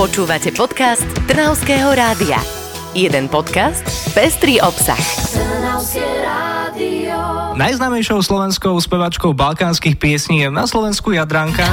Počúvate podcast Trnavského rádia. Jeden podcast, pestrý obsah. Najznámejšou slovenskou spevačkou balkánskych piesní je na Slovensku Jadranka.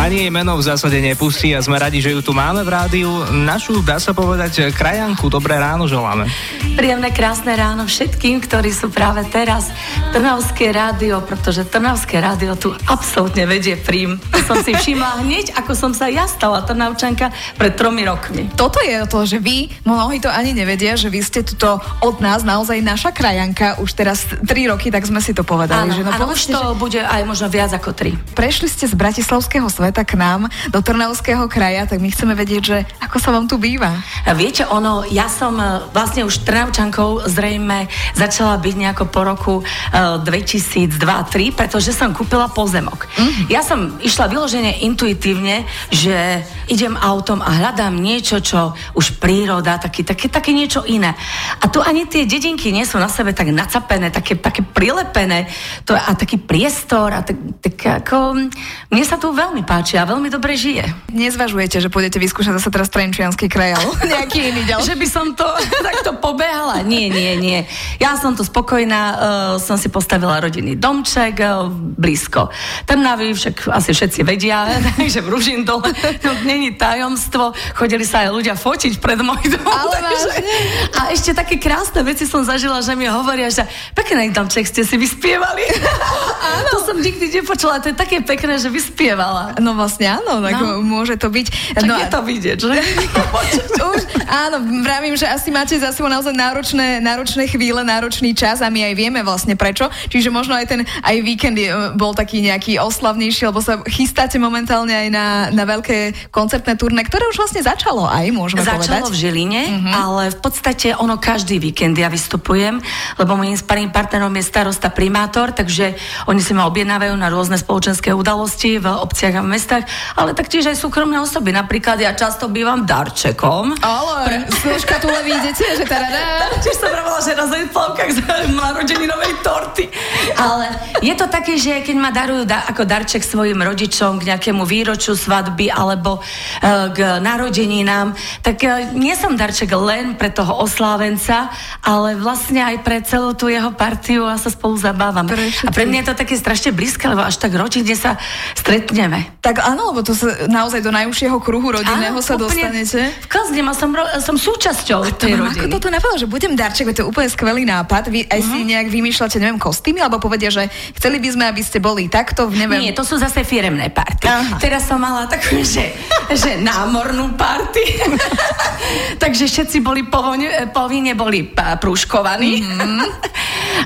Ani jej meno v zásade nepustí a sme radi, že ju tu máme v rádiu. Našu, dá sa povedať, krajanku. Dobré ráno želáme. Príjemné, krásne ráno všetkým, ktorí sú práve teraz Trnavské rádio, pretože Trnavské rádio tu absolútne vedie prím. Som si všimla hneď, ako som sa ja stala Trnavčanka pred tromi rokmi. Toto je to, že vy, mnohí to ani nevedia, že vy ste tuto od nás naozaj naša krajanka už teraz tri roky, tak sme si to povedali. Áno, že no, áno už povedzte, to že bude aj možno viac ako tri. prešli ste z Bratislavského sveta k nám do Trnavského kraja, tak my chceme vedieť, že ako sa vám tu býva. Viete, ono, ja som e, vlastne už Trnavčankou zrejme začala byť nejako po roku uh, 2002-2003, pretože som kúpila pozemok. Mm-hmm. Ja som išla vyložene intuitívne, že idem autom a hľadám niečo, čo už príroda, taký, také, také niečo iné. A tu ani tie dedinky nie sú na sebe tak nacapené, také, také prilepené to, a taký priestor a tak, tak ako... Mne sa tu veľmi páči a veľmi dobre žije. Nezvažujete, že pôjdete vyskúšať zase teraz Trenčiansky kraj alebo nejaký iný ďalší? že by som to takto pobehala. Nie, nie, nie. Ja som tu spokojná, uh, som si postavila rodinný domček uh, blízko Trnavy, však asi všetci vedia, takže v Ružindole no, není tajomstvo. Chodili sa aj ľudia fotiť pred môj dom. Takže, a ešte také krásne veci som zažila, že mi hovoria, že pekný domček ste si vyspievali. to som nikdy nepočula, to je také pekné, že vyspievala. No vlastne áno, tak No. môže to byť. Tak no, je to vidieť, že? Už, áno, vravím, že asi máte za sebou naozaj náročné, náročné chvíle, náročný čas a my aj vieme vlastne prečo. Čiže možno aj ten aj víkend je, bol taký nejaký oslavnejší, lebo sa chystáte momentálne aj na, na veľké koncertné turné, ktoré už vlastne začalo aj, môžeme Začalo povedať. v Žiline, Mhm. ale v podstate ono každý víkend ja vystupujem, lebo môjim sparým partnerom je starosta primátor, takže oni si ma objednávajú na rôzne spoločenské udalosti v obciach a v mestách, ale taktiež aj súkromné osoby. Napríklad ja často bývam darčekom. Ale z škatule vyjdete, že teda Čiže som hovorila, že na zajplavkách z narodeninovej torty. Ale je to také, že keď ma darujú da, ako darček svojim rodičom k nejakému výročiu svadby alebo k narodeninám, tak uh, nie som darček len pre toho oslávenca, ale vlastne aj pre celú tú jeho partiu a sa spolu zabávam. Pre a pre mňa je to také strašne blízke, lebo až tak ročne sa stretneme. Tak áno, lebo to sa naozaj do najúžšieho kruhu rodinného Áno, sa dostanete. V a som, ro- som súčasťou To tej rodiny. ako toto napadlo, že budem darček, to je úplne skvelý nápad. Vy aj si nejak vymýšľate, neviem, kostýmy, alebo povedia, že chceli by sme, aby ste boli takto, neviem. Nie, to sú zase firemné party. Aha. Teraz som mala takú, že, že námornú party. Takže všetci boli povinne, povinne boli pa- prúškovaní. Mm-hmm.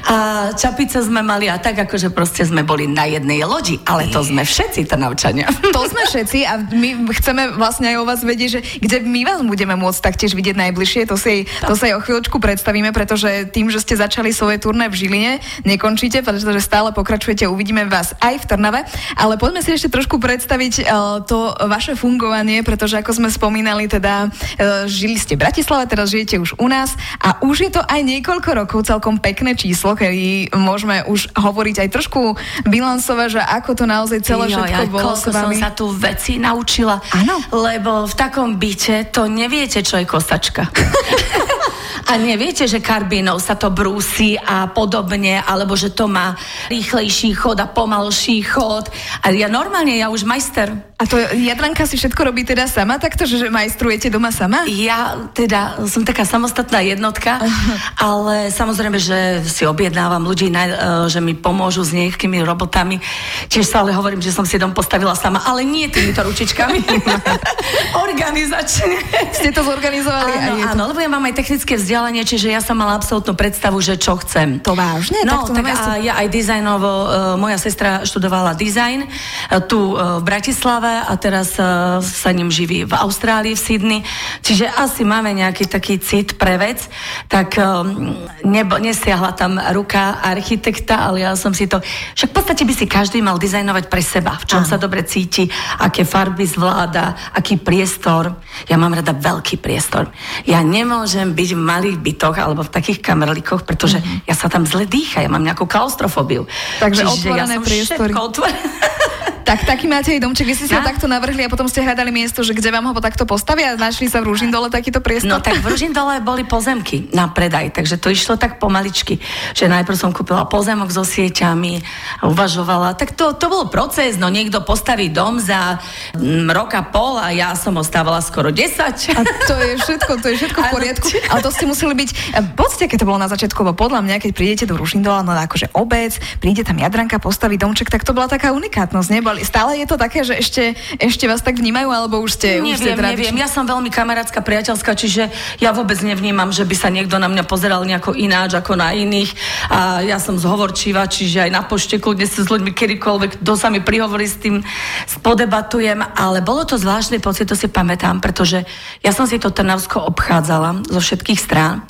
A čapice sme mali a tak, akože proste sme boli na jednej lodi, ale to sme všetci Trnavčania. To sme všetci a my chceme vlastne aj o vás vedieť, že kde my vás budeme môcť taktiež vidieť najbližšie, to si, to sa aj o chvíľočku predstavíme, pretože tým, že ste začali svoje turné v Žiline, nekončíte, pretože stále pokračujete, uvidíme vás aj v Trnave, ale poďme si ešte trošku predstaviť uh, to vaše fungovanie, pretože ako sme spomínali, teda uh, žili ste v Bratislave, teraz žijete už u nás a už je to aj niekoľko rokov celkom pekné číslo, kedy môžeme už hovoriť aj trošku bilancovať, že ako to naozaj celé Jo, všetko ja, bolo koľko s vami. som sa tu veci naučila. Áno. Lebo v takom byte to neviete, čo je kosačka. A neviete, že karbínou sa to brúsi a podobne, alebo že to má rýchlejší chod a pomalší chod. A ja normálne, ja už majster. A to Jadranka si všetko robí teda sama takto, že, majstrujete doma sama? Ja teda som taká samostatná jednotka, ale samozrejme, že si objednávam ľudí, e, že mi pomôžu s nejakými robotami. Tiež sa ale hovorím, že som si dom postavila sama, ale nie týmito ručičkami. Organizačne. Ste to zorganizovali? Áno, je to... áno, lebo ja mám aj technické vzdelanie, čiže ja som mala absolútnu predstavu, že čo chcem. To vážne? No, Tak tak a ja aj dizajnovo, uh, moja sestra študovala dizajn uh, tu v Bratislave a teraz uh, sa ním živí v Austrálii, v Sydney. Čiže asi máme nejaký taký cit pre vec. Tak um, nebo, nesiahla tam ruka architekta, ale ja som si to... Však v podstate by si každý mal dizajnovať pre seba, v čom Áno. sa dobre cíti, aké farby zvláda, aký priestor. Ja mám rada veľký priestor. Ja nemôžem byť v malých bytoch alebo v takých kamerlíkoch, pretože ja sa tam zle dýcha, ja mám nejakú klaustrofóbiu. Takže Čiže otvorené som priestory. všetko otvorené. Tak taký máte aj domček, vy ste sa No. takto navrhli a potom ste hľadali miesto, že kde vám ho takto postavia a našli sa v Ružindole takýto priestor? No tak v Ružindole boli pozemky na predaj, takže to išlo tak pomaličky, že najprv som kúpila pozemok so sieťami a uvažovala. Tak to, to bol proces, no niekto postaví dom za mm, rok a pol a ja som ostávala skoro 10. A to je všetko, to je všetko v poriadku. Ale to ste museli byť... Poďte, keď to bolo na začiatku, lebo podľa mňa, keď prídete do Ružindola, no akože obec, príde tam Jadranka, postaví domček, tak to bola taká unikátnosť, neboli? Stále je to také, že ešte, ešte vás tak vnímajú, alebo už ste, už ste Neviem, neviem. Ja som veľmi kamarátska, priateľská, čiže ja vôbec nevnímam, že by sa niekto na mňa pozeral nejako ináč ako na iných. A ja som zhovorčíva, čiže aj na pošte kľudne sa s ľuďmi kedykoľvek, kto sa mi prihovorí s tým, spodebatujem. Ale bolo to zvláštny pocit, to si pamätám, pretože ja som si to Trnavsko obchádzala zo všetkých strán.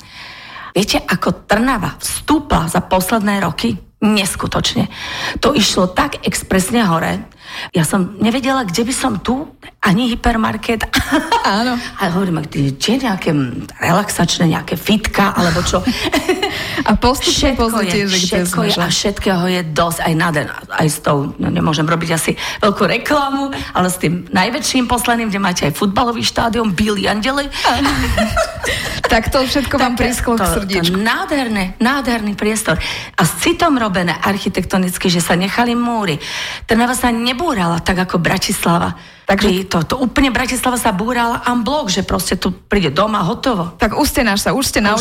Viete, ako Trnava vstúpla za posledné roky? Neskutočne. To išlo tak expresne hore. Ja som nevedela, kde by som tu, ani hypermarket. Áno. A hovorím, kde je nejaké relaxačné, nejaké fitka, alebo čo. A postupne pozrite, je, že kde všetko je a všetkého je dosť aj na den. Aj s tou, no nemôžem robiť asi veľkú reklamu, ale s tým najväčším posledným, kde máte aj futbalový štádium, Billy Andeli. Tak to všetko vám prisklo k to- srdiečku. To nádherné, nádherný priestor. A s citom robené architektonicky, že sa nechali múry. Trnava sa nebúrala tak ako Bratislava. Takže to, to úplne Bratislava sa búrala unblock, že proste tu príde doma hotovo. Tak už ste naša, už ste som.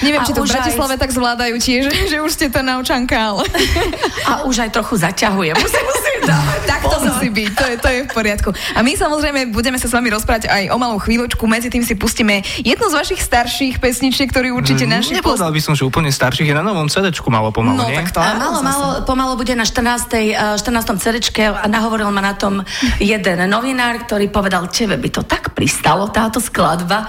Neviem, A či to v už aj- Bratislave tak zvládajú tiež, že už ste to naučanka, ale... A už aj trochu zaťahuje. Musím, musím dávať Tak to pozor. musí byť, to je, to je v poriadku. A my samozrejme budeme sa s vami rozprávať aj o malú chvíľočku, medzi tým si pustíme jednu z vašich starších pesničiek, ktorý určite naši... pos- Nepovedal by som, že úplne starších, je na novom CD-čku malo pomalu, No, nie? tak to A áno, malo, malo, pomalo bude na 14. eh, 14. CDčke a nahovoril ma na tom jeden novinár, ktorý povedal, tebe by to tak pristalo, táto skladba.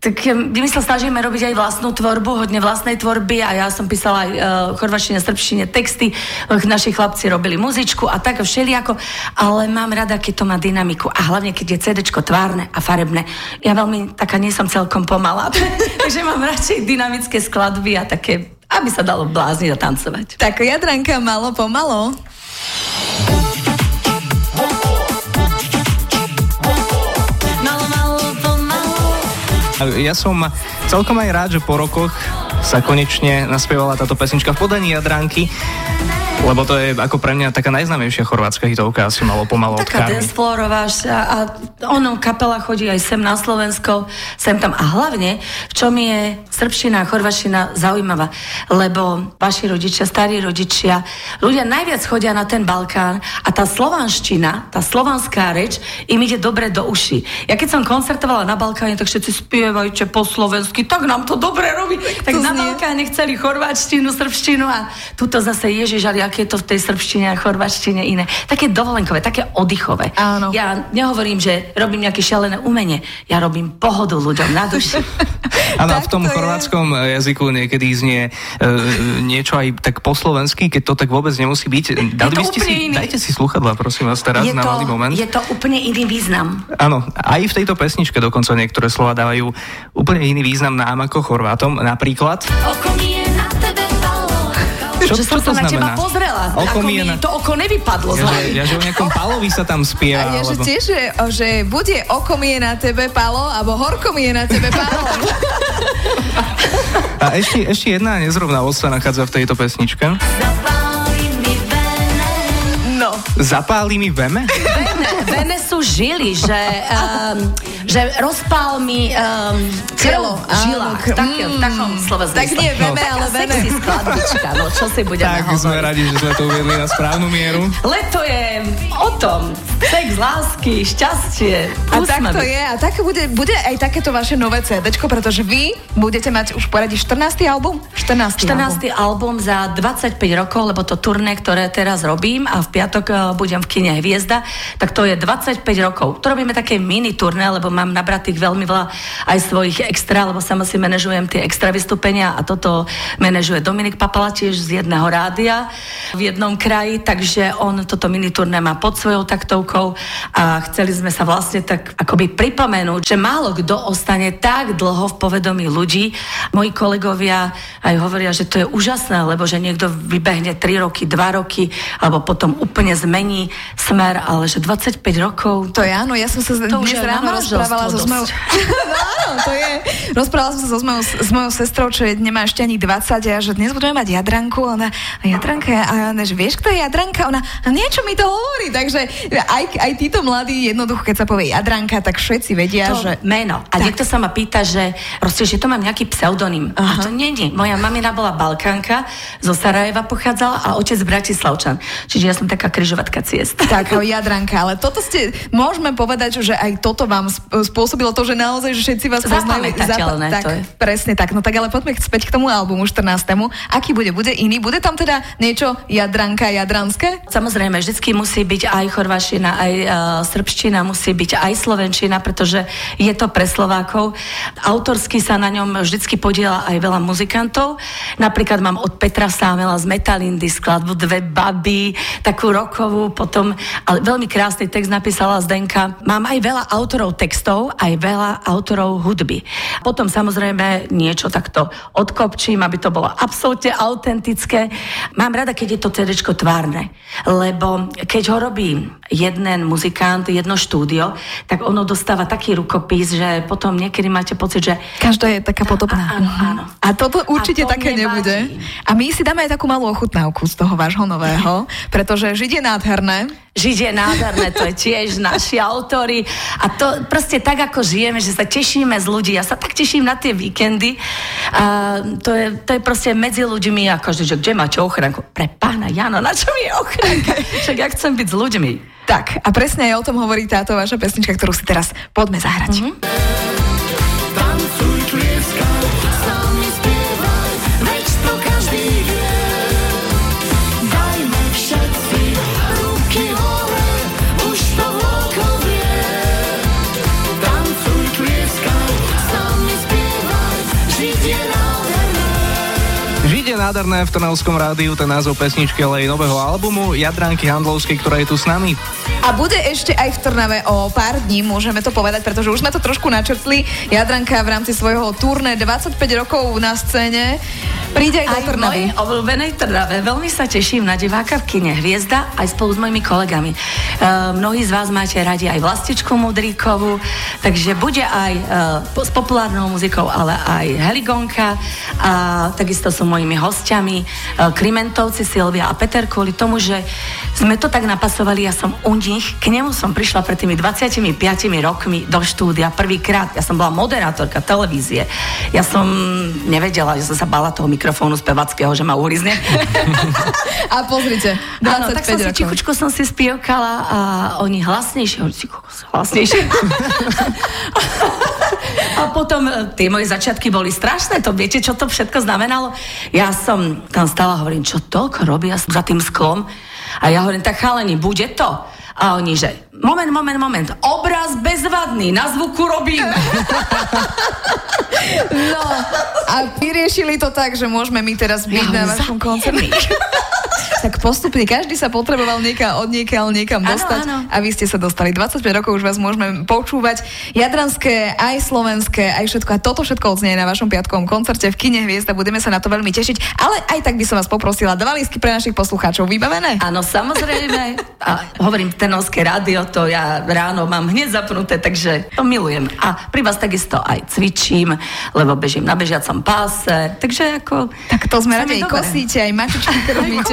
Tak eh, my sa snažíme robiť aj vlastnú tvorbu, hodne vlastnej tvorby a ja som písala aj uh, chorvačine, srbštine texty, naši chlapci robili muzičku a tak všelijako, ale mám rada, keď to má dynamiku a hlavne, keď je CDčko tvárne a farebné. Ja veľmi taká nie som celkom pomalá, takže mám radšej dynamické skladby a také, aby sa dalo blázniť a tancovať. Tak Jadranka malo pomalo. Ja som celkom aj rád, že po rokoch sa konečne naspievala táto pesnička v podaní Jadranky, lebo to je ako pre mňa taká najznámejšia chorvátska hitovka, asi malo pomalo Taká dancefloorová a, ono, kapela chodí aj sem na Slovensko, sem tam. A hlavne, v čom je srbština a chorvačina zaujímavá, lebo vaši rodičia, starí rodičia, ľudia najviac chodia na ten Balkán a tá slovanština, tá slovanská reč im ide dobre do uší. Ja keď som koncertovala na Balkáne, tak všetci spievajte po slovensky, tak nám to dobre robí. Tak to na. Balkáne chceli chorváčtinu, srbštinu a tuto zase Ježiš, ale aké je to v tej srbštine a chorvačtine iné. Také dovolenkové, také oddychové. Áno. Ja nehovorím, že robím nejaké šialené umenie. Ja robím pohodu ľuďom na duši. Áno, a v Tak tom to je. chorvátskom e, jazyku niekedy znie e, niečo aj tak po slovensky, keď to tak vôbec nemusí byť. Dali by ste si, iný. dajte si sluchadla, prosím vás, teraz je, na to, malý moment. je to úplne iný význam. Áno, aj v tejto pesničke dokonca niektoré slova dávajú úplne iný význam nám ako Chorvátom. Napríklad, Oko mi je na tebe palo. Čo- že čo som to sa na teba znamená? pozrela. Oko Ako mi na- to oko nevypadlo. ja, že, ja, že o nejakom palovi sa tam spieva. A ja, že alebo... tiež, že, že bude oko mi je na tebe palo, alebo horko mi je na tebe palo. A ešte, ešte jedna nezrovnalosť sa nachádza v tejto pesničke. Zapáli mi vene. No. Zapáli mi veme? Vene sú žily, že, um, že rozpál mi um, Telo, v žilách. áno, krv. Tak, v takom Mm. slove Tak nie veme, Taká ale vene. sexy skladbička, no čo si budeme tak hovoriť. sme radi, že sme to uviedli na správnu mieru. Leto je o tom. Sex, lásky, šťastie, A tak to je. A tak bude, bude aj takéto vaše nové CD, pretože vy budete mať už poradí 14. album? 14. 14. album. album za 25 rokov, lebo to turné, ktoré teraz robím a v piatok eh, budem v kine Hviezda, tak tak to je 25 rokov. To robíme také mini turné, lebo mám nabratých veľmi veľa aj svojich extra, lebo sama si manažujem tie extra vystúpenia a toto manažuje Dominik Papala tiež z jedného rádia v jednom kraji, takže on toto mini turné má pod svojou taktovkou a chceli sme sa vlastne tak akoby pripomenúť, že málo kto ostane tak dlho v povedomí ľudí. Moji kolegovia aj hovoria, že to je úžasné, lebo že niekto vybehne 3 roky, 2 roky, alebo potom úplne zmení smer, ale že 25 rokov... To je áno, ja som sa to dnes ráno rozprávala so mojou... no áno, to je. Rozprávala som sa so s mojou, s mojou sestrou, čo je, nemá ešte ani 20 a že dnes budeme mať Jadranku. Ona, a Jadranka, a ona, že vieš, kto je Jadranka? Ona, niečo mi to hovorí. Takže aj, aj títo mladí, jednoducho, keď sa povie Jadranka, tak všetci vedia, to že... meno. A tak. niekto sa ma pýta, že proste, že to mám nejaký pseudonym. Aha. A to nie, nie. Moja mamina bola Balkánka, zo Sarajeva pochádzala a otec Bratislavčan. Čiže ja som taká kryžovatka ciest. Tak, Jadranka, ale toto ste, môžeme povedať, že aj toto vám spôsobilo to, že naozaj, že všetci vás poznajú. Zapa- tak, to je. presne tak. No tak ale poďme späť k tomu albumu 14. Aký bude? Bude iný? Bude tam teda niečo Jadranka, Jadranské? Samozrejme, vždycky musí byť aj chorvaština, aj uh, srbština, musí byť aj slovenčina, pretože je to pre Slovákov. Autorsky sa na ňom vždycky podiela aj veľa muzikantov. Napríklad mám od Petra Sámela z Metalindy skladbu Dve baby, takú rokovú, potom, ale veľmi krásny text napísala Zdenka. Mám aj veľa autorov textov, aj veľa autorov hudby. Potom samozrejme niečo takto odkopčím, aby to bolo absolútne autentické. Mám rada, keď je to CD tvárne, lebo keď ho robí jeden muzikant, jedno štúdio, tak ono dostáva taký rukopis, že potom niekedy máte pocit, že... Každá je taká podobná. Áno, áno. A toto určite a to také nebude. A my si dáme aj takú malú ochutnávku z toho vášho nového, pretože Žiť je nádherné. Žiť je nádherné, to je tiež naši autory. A to proste tak, ako žijeme, že sa tešíme z ľudí. Ja sa tak teším na tie víkendy. A to, je, to je proste medzi ľuďmi a každý, že kde máte ochránku? Pre pána Jano, na čo mi je ochránka? Však ja chcem byť s ľuďmi. Tak, a presne aj o tom hovorí táto vaša pesnička, ktorú si teraz poďme zahrať. Mm-hmm. Nádherné v Trnavskom rádiu, ten názov pesničky, ale aj nového albumu Jadranky Handlovskej, ktorá je tu s nami. A bude ešte aj v Trnave o pár dní, môžeme to povedať, pretože už sme to trošku načrtli. Jadranka v rámci svojho turné 25 rokov na scéne príde aj, aj do Trnavy. Aj obľúbenej Trnave. Veľmi sa teším na diváka v kine Hviezda aj spolu s mojimi kolegami. Uh, mnohí z vás máte radi aj Vlastičku Mudríkovú, takže bude aj uh, s populárnou muzikou, ale aj Heligonka a takisto sú mojimi hostiami e, Krimentovci, Silvia a Peter kvôli tomu, že sme to tak napasovali, ja som u nich, k nemu som prišla pred tými 25 rokmi do štúdia prvýkrát. Ja som bola moderátorka televízie. Ja som nevedela, že som sa bala toho mikrofónu spevackého, že ma uhrizne. a pozrite, 25 Áno, tak som si tichučko som si spievkala a oni hlasnejšie, hlasnejšie. a potom e, tie moje začiatky boli strašné, to viete, čo to všetko znamenalo? Ja som tam stála hovorím, čo toľko robia za tým sklom? A ja hovorím, tak chalani, bude to? A oni, že moment, moment, moment, obraz bezvadný, na zvuku robím. No, a vyriešili to tak, že môžeme my teraz byť ja, na vašom koncerte. postupne, každý sa potreboval nieka, od niekiaľ niekam ano, dostať ano. a vy ste sa dostali. 25 rokov už vás môžeme počúvať. Jadranské, aj slovenské, aj všetko. A toto všetko odznie na vašom piatkovom koncerte v Kine Hviezda. Budeme sa na to veľmi tešiť. Ale aj tak by som vás poprosila, dva lístky pre našich poslucháčov. Vybavené? Áno, samozrejme. A hovorím, tenovské rádio, to ja ráno mám hneď zapnuté, takže to milujem. A pri vás takisto aj cvičím, lebo bežím na bežiacom páse. Takže ako... Tak to sme radi kosíte, aj mačičky robíte.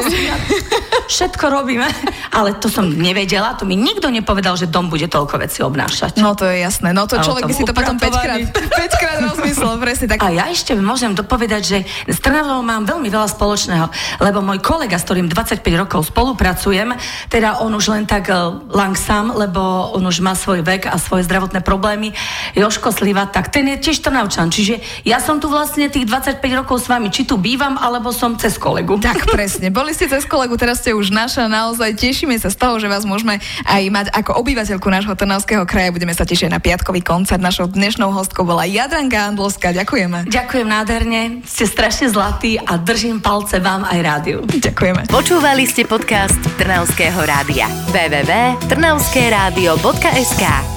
Všetko robíme, ale to som nevedela, to mi nikto nepovedal, že dom bude toľko veci obnášať. No to je jasné, no to človek by si to potom 5 krát, 5 krát rozmyslel, presne tak. A ja ešte môžem dopovedať, že s Trnavou mám veľmi veľa spoločného, lebo môj kolega, s ktorým 25 rokov spolupracujem, teda on už len tak uh, langsam, lebo on už má svoj vek a svoje zdravotné problémy, Joško Sliva, tak ten je tiež Trnavčan, čiže ja som tu vlastne tých 25 rokov s vami, či tu bývam, alebo som cez kolegu. Tak presne, boli ste cez kolegu, teraz ste už naša, naozaj tešíme sa z toho, že vás môžeme aj mať ako obyvateľku nášho Trnavského kraja. Budeme sa tešiť na piatkový koncert. Našou dnešnou hostkou bola Jadranka Andlovská. Ďakujeme. Ďakujem nádherne, ste strašne zlatí a držím palce vám aj rádiu. Ďakujeme. Počúvali ste podcast Trnavského rádia. www.trnavskeradio.sk